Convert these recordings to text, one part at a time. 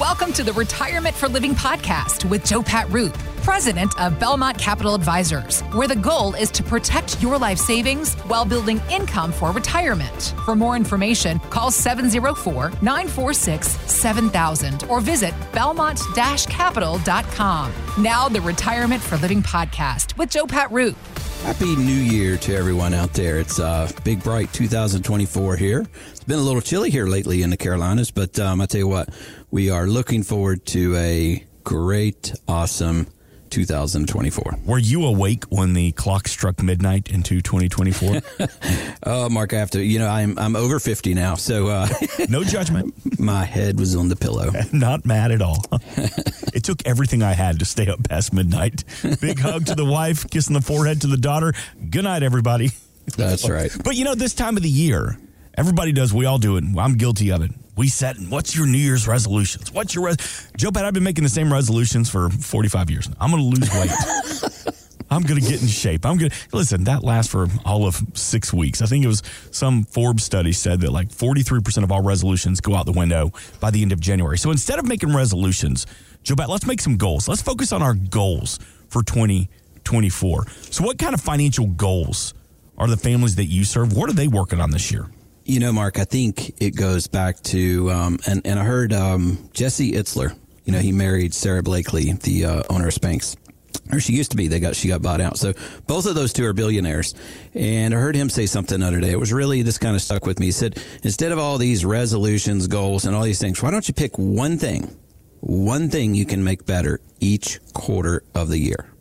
Welcome to the Retirement for Living podcast with Joe Pat Roop, president of Belmont Capital Advisors, where the goal is to protect your life savings while building income for retirement. For more information, call 704 946 7000 or visit belmont capital.com. Now, the Retirement for Living podcast with Joe Pat Roop. Happy New Year to everyone out there. It's uh, Big Bright 2024 here. It's been a little chilly here lately in the Carolinas, but um, I tell you what, we are looking forward to a great, awesome 2024. Were you awake when the clock struck midnight into 2024? oh, Mark, I have to, you know, I'm, I'm over 50 now. So, uh, no judgment. My head was on the pillow. Not mad at all. it took everything I had to stay up past midnight. Big hug to the wife, kissing the forehead to the daughter. Good night, everybody. That's right. But you know, this time of the year, everybody does. We all do it. I'm guilty of it we set and what's your New Year's resolutions? What's your res- Joe Pat? I've been making the same resolutions for 45 years. I'm going to lose weight. I'm going to get in shape. I'm going to listen. That lasts for all of six weeks. I think it was some Forbes study said that like 43% of all resolutions go out the window by the end of January. So instead of making resolutions, Joe Pat, let's make some goals. Let's focus on our goals for 2024. So, what kind of financial goals are the families that you serve? What are they working on this year? You know, Mark, I think it goes back to, um, and, and I heard um, Jesse Itzler, you know, he married Sara Blakely, the uh, owner of Spanx. Or she used to be. They got she got bought out. So both of those two are billionaires. And I heard him say something the other day. It was really this kind of stuck with me. He said, instead of all these resolutions, goals, and all these things, why don't you pick one thing, one thing you can make better each quarter of the year?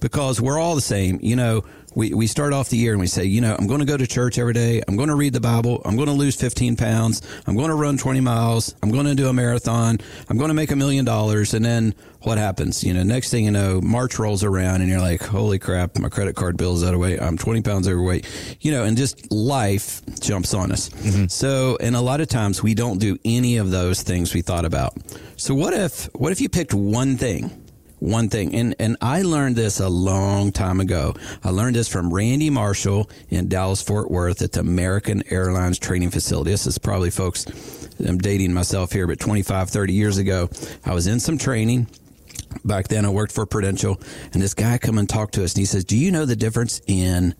Because we're all the same. You know, we, we start off the year and we say, you know, I'm going to go to church every day. I'm going to read the Bible. I'm going to lose 15 pounds. I'm going to run 20 miles. I'm going to do a marathon. I'm going to make a million dollars. And then what happens? You know, next thing you know, March rolls around and you're like, holy crap, my credit card bill is out of weight. I'm 20 pounds overweight. You know, and just life jumps on us. Mm-hmm. So, and a lot of times we don't do any of those things we thought about. So what if, what if you picked one thing? One thing. And, and I learned this a long time ago. I learned this from Randy Marshall in Dallas Fort Worth at the American Airlines training facility. This is probably folks, I'm dating myself here, but 25, 30 years ago, I was in some training. Back then I worked for Prudential and this guy come and talk to us and he says, do you know the difference in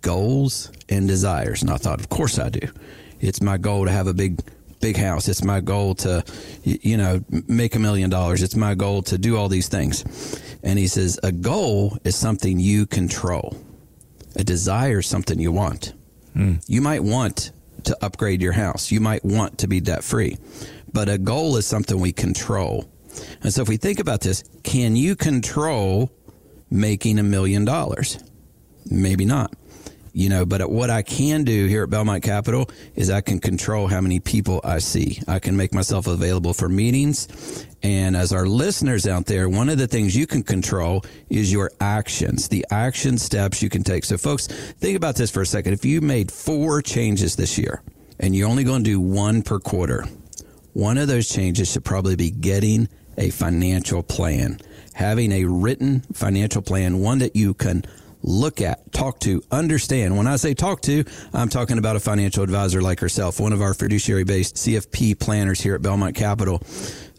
goals and desires? And I thought, of course I do. It's my goal to have a big big house. It's my goal to, you know, make a million dollars. It's my goal to do all these things. And he says, a goal is something you control. A desire is something you want. Mm. You might want to upgrade your house. You might want to be debt free, but a goal is something we control. And so if we think about this, can you control making a million dollars? Maybe not you know, but what I can do here at Belmont Capital is I can control how many people I see. I can make myself available for meetings. And as our listeners out there, one of the things you can control is your actions, the action steps you can take. So folks, think about this for a second. If you made four changes this year and you're only going to do one per quarter, one of those changes should probably be getting a financial plan, having a written financial plan, one that you can look at, talk to, understand. When I say talk to, I'm talking about a financial advisor like herself, one of our fiduciary based CFP planners here at Belmont Capital.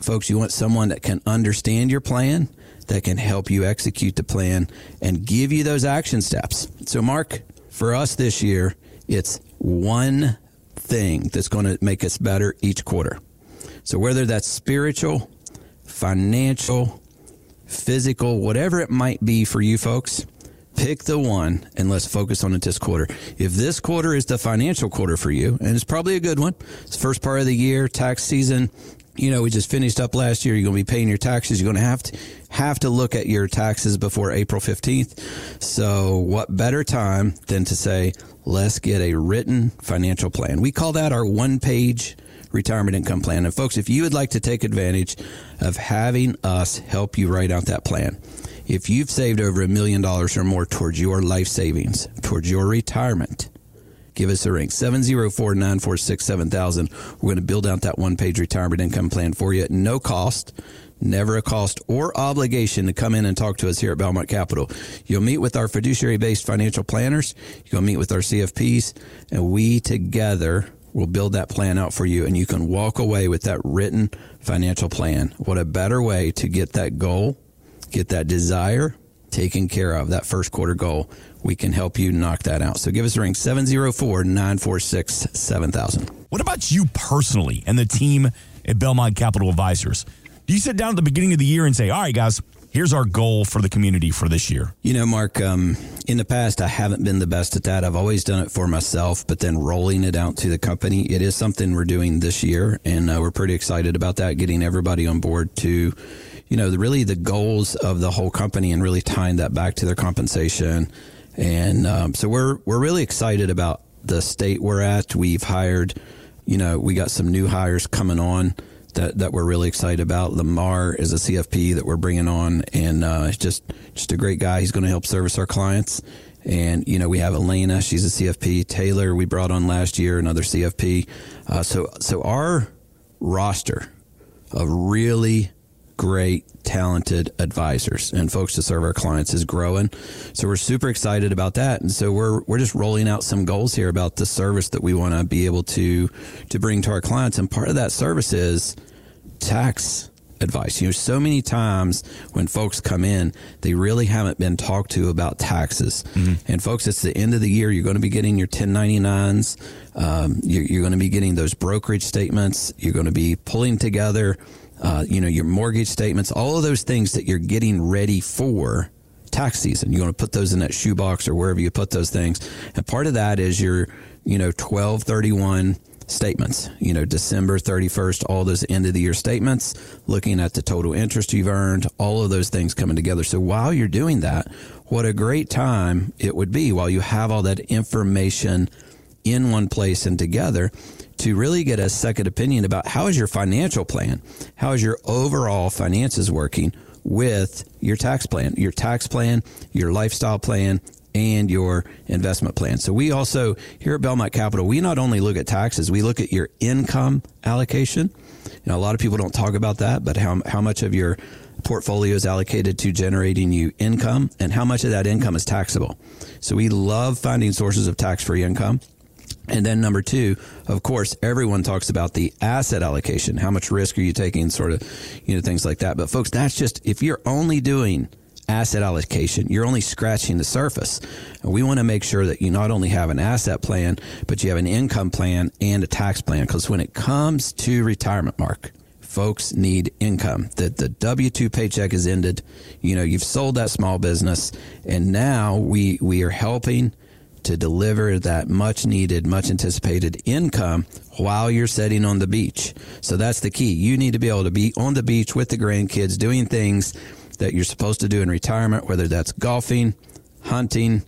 Folks, you want someone that can understand your plan, that can help you execute the plan and give you those action steps. So, Mark, for us this year, it's one thing that's going to make us better each quarter. So, whether that's spiritual, financial, physical, whatever it might be for you folks, pick the one and let's focus on it this quarter. If this quarter is the financial quarter for you, and it's probably a good one, it's first part of the year, tax season. You know, we just finished up last year. You're going to be paying your taxes. You're going to have to have to look at your taxes before April 15th. So, what better time than to say, let's get a written financial plan? We call that our one page retirement income plan. And folks, if you would like to take advantage of having us help you write out that plan, if you've saved over a million dollars or more towards your life savings, towards your retirement, give us a ring 704 946 7000. We're going to build out that one page retirement income plan for you at no cost. Never a cost or obligation to come in and talk to us here at Belmont Capital. You'll meet with our fiduciary based financial planners. You'll meet with our CFPs and we together We'll build that plan out for you and you can walk away with that written financial plan. What a better way to get that goal, get that desire taken care of, that first quarter goal. We can help you knock that out. So give us a ring 704 946 7000. What about you personally and the team at Belmont Capital Advisors? Do you sit down at the beginning of the year and say, all right, guys, here's our goal for the community for this year? You know, Mark, um, in the past, I haven't been the best at that. I've always done it for myself, but then rolling it out to the company, it is something we're doing this year. And uh, we're pretty excited about that, getting everybody on board to, you know, the, really the goals of the whole company and really tying that back to their compensation. And um, so we're, we're really excited about the state we're at. We've hired, you know, we got some new hires coming on that, that we're really excited about. Lamar is a CFP that we're bringing on, and uh, just just a great guy. He's going to help service our clients. And you know, we have Elena. She's a CFP. Taylor, we brought on last year, another CFP. Uh, so so our roster of really great, talented advisors and folks to serve our clients is growing. So we're super excited about that. And so we're we're just rolling out some goals here about the service that we want to be able to to bring to our clients. And part of that service is tax advice. You know, so many times when folks come in, they really haven't been talked to about taxes. Mm-hmm. And folks, it's the end of the year. You're going to be getting your 1099s. Um, you're, you're going to be getting those brokerage statements. You're going to be pulling together uh, you know, your mortgage statements, all of those things that you're getting ready for tax season. You want to put those in that shoebox or wherever you put those things. And part of that is your, you know, 1231 statements, you know, December 31st, all those end of the year statements, looking at the total interest you've earned, all of those things coming together. So while you're doing that, what a great time it would be while you have all that information in one place and together to really get a second opinion about how is your financial plan? How is your overall finances working with your tax plan, your tax plan, your lifestyle plan, and your investment plan. So we also here at Belmont Capital, we not only look at taxes, we look at your income allocation. You know, a lot of people don't talk about that, but how how much of your portfolio is allocated to generating you income and how much of that income is taxable. So we love finding sources of tax-free income. And then number two, of course, everyone talks about the asset allocation. How much risk are you taking? Sort of, you know, things like that. But folks, that's just, if you're only doing asset allocation, you're only scratching the surface. We want to make sure that you not only have an asset plan, but you have an income plan and a tax plan. Because when it comes to retirement, Mark, folks need income. That the W two paycheck is ended. You know, you've sold that small business, and now we we are helping to deliver that much needed, much anticipated income while you're sitting on the beach. So that's the key. You need to be able to be on the beach with the grandkids doing things that you're supposed to do in retirement, whether that's golfing, hunting.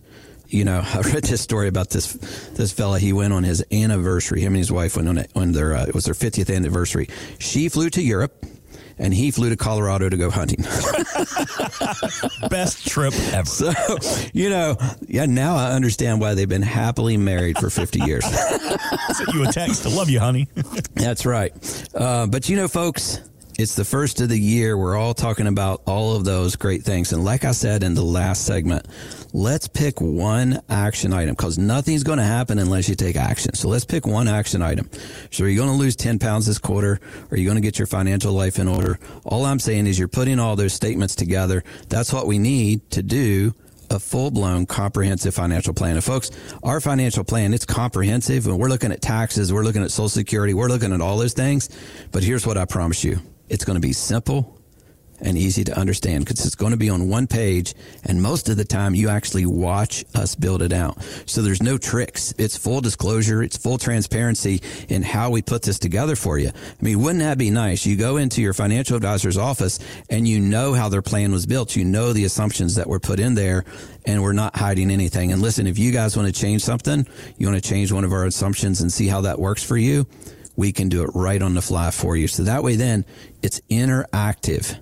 You know, I read this story about this this fella. He went on his anniversary. Him and his wife went on, it, on their uh, it was their 50th anniversary. She flew to Europe and he flew to Colorado to go hunting. Best trip ever. So, you know, yeah, now I understand why they've been happily married for 50 years. Sent you a text. I love you, honey. That's right. Uh, but, you know, folks, it's the first of the year. We're all talking about all of those great things. And like I said in the last segment, let's pick one action item because nothing's going to happen unless you take action. So let's pick one action item. So are you going to lose 10 pounds this quarter? Are you going to get your financial life in order? All I'm saying is you're putting all those statements together. That's what we need to do a full blown comprehensive financial plan. And folks, our financial plan, it's comprehensive and we're looking at taxes. We're looking at social security. We're looking at all those things. But here's what I promise you. It's going to be simple and easy to understand because it's going to be on one page and most of the time you actually watch us build it out. So there's no tricks. It's full disclosure. It's full transparency in how we put this together for you. I mean, wouldn't that be nice? You go into your financial advisor's office and you know how their plan was built. You know the assumptions that were put in there and we're not hiding anything. And listen, if you guys want to change something, you want to change one of our assumptions and see how that works for you, we can do it right on the fly for you. So that way then it's interactive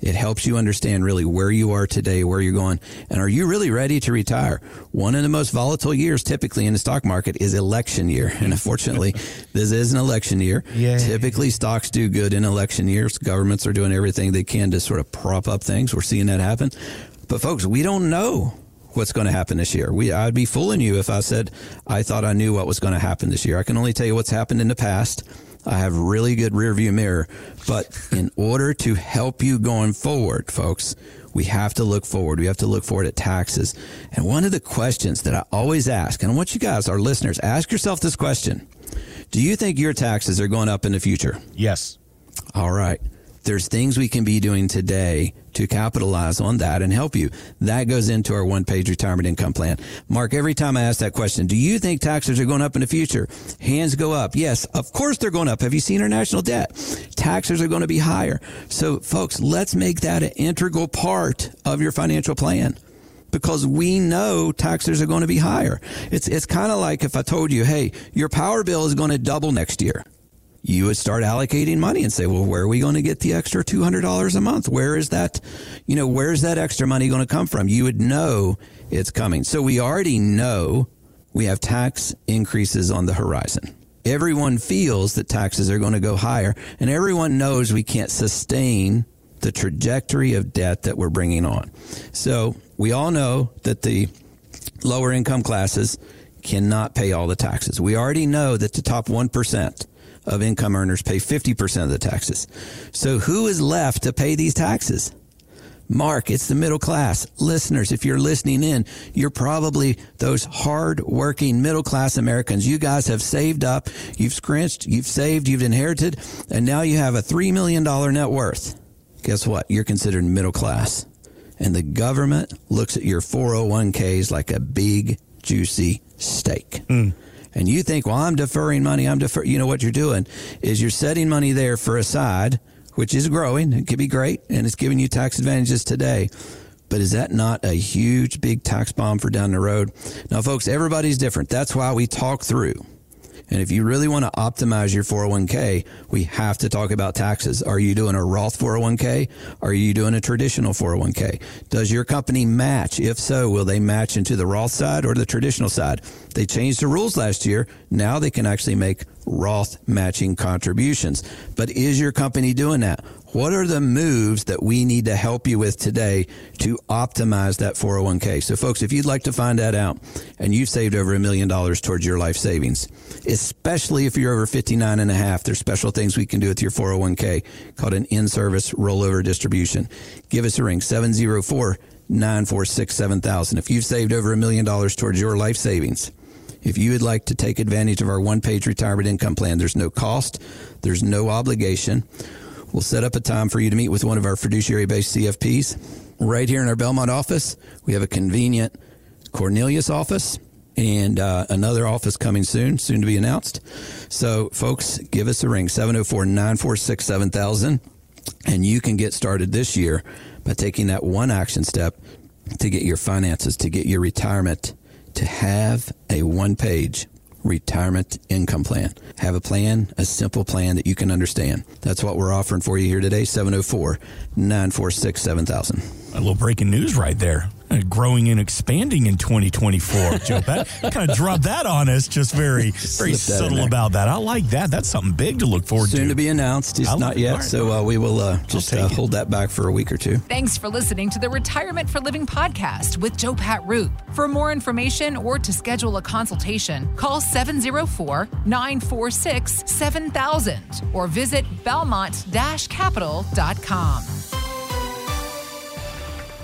it helps you understand really where you are today, where you're going, and are you really ready to retire? One of the most volatile years typically in the stock market is election year. And unfortunately, this is an election year. Yeah. Typically, stocks do good in election years. Governments are doing everything they can to sort of prop up things. We're seeing that happen. But folks, we don't know what's going to happen this year. We, I'd be fooling you if I said I thought I knew what was going to happen this year. I can only tell you what's happened in the past. I have really good rear view mirror, but in order to help you going forward, folks, we have to look forward. We have to look forward at taxes. And one of the questions that I always ask, and I want you guys, our listeners, ask yourself this question. Do you think your taxes are going up in the future? Yes. All right. There's things we can be doing today to capitalize on that and help you. That goes into our one page retirement income plan. Mark, every time I ask that question, do you think taxes are going up in the future? Hands go up. Yes, of course they're going up. Have you seen our national debt? Taxes are going to be higher. So folks, let's make that an integral part of your financial plan because we know taxes are going to be higher. It's, it's kind of like if I told you, hey, your power bill is going to double next year you would start allocating money and say, well, where are we going to get the extra $200 a month? Where is that, you know, where's that extra money going to come from? You would know it's coming. So we already know we have tax increases on the horizon. Everyone feels that taxes are going to go higher and everyone knows we can't sustain the trajectory of debt that we're bringing on. So we all know that the lower income classes cannot pay all the taxes. We already know that the top 1% of income earners pay 50% of the taxes. So who is left to pay these taxes? Mark, it's the middle class. Listeners, if you're listening in, you're probably those hard working middle class Americans. You guys have saved up, you've scratched, you've saved, you've inherited, and now you have a $3 million net worth. Guess what? You're considered middle class. And the government looks at your 401ks like a big, juicy steak. Mm and you think, well, I'm deferring money, I'm defer, you know what you're doing is you're setting money there for a side, which is growing. It could be great, and it's giving you tax advantages today. But is that not a huge, big tax bomb for down the road? Now, folks, everybody's different. That's why we talk through and if you really want to optimize your 401k, we have to talk about taxes. Are you doing a Roth 401k? Are you doing a traditional 401k? Does your company match? If so, will they match into the Roth side or the traditional side? They changed the rules last year. Now they can actually make Roth matching contributions. But is your company doing that? What are the moves that we need to help you with today to optimize that 401k? So folks, if you'd like to find that out and you've saved over a million dollars towards your life savings, especially if you're over 59 and a half, there's special things we can do with your 401k called an in-service rollover distribution. Give us a ring, 704 946 7000. If you've saved over a million dollars towards your life savings, if you would like to take advantage of our one page retirement income plan, there's no cost, there's no obligation. We'll set up a time for you to meet with one of our fiduciary based CFPs right here in our Belmont office. We have a convenient Cornelius office and uh, another office coming soon, soon to be announced. So, folks, give us a ring 704 946 7000 and you can get started this year by taking that one action step to get your finances, to get your retirement, to have a one page retirement income plan. Have a plan, a simple plan that you can understand. That's what we're offering for you here today 704 946 7000. A little breaking news right there. Uh, growing and expanding in 2024. Joe Pat kind of dropped that on us, just very, very subtle about that. I like that. That's something big to look forward Soon to. Soon to be announced. It's not yet, right. so uh, we will uh, just uh, hold that back for a week or two. Thanks for listening to the Retirement for Living podcast with Joe Pat Roop. For more information or to schedule a consultation, call 704 946 7000 or visit belmont-capital.com.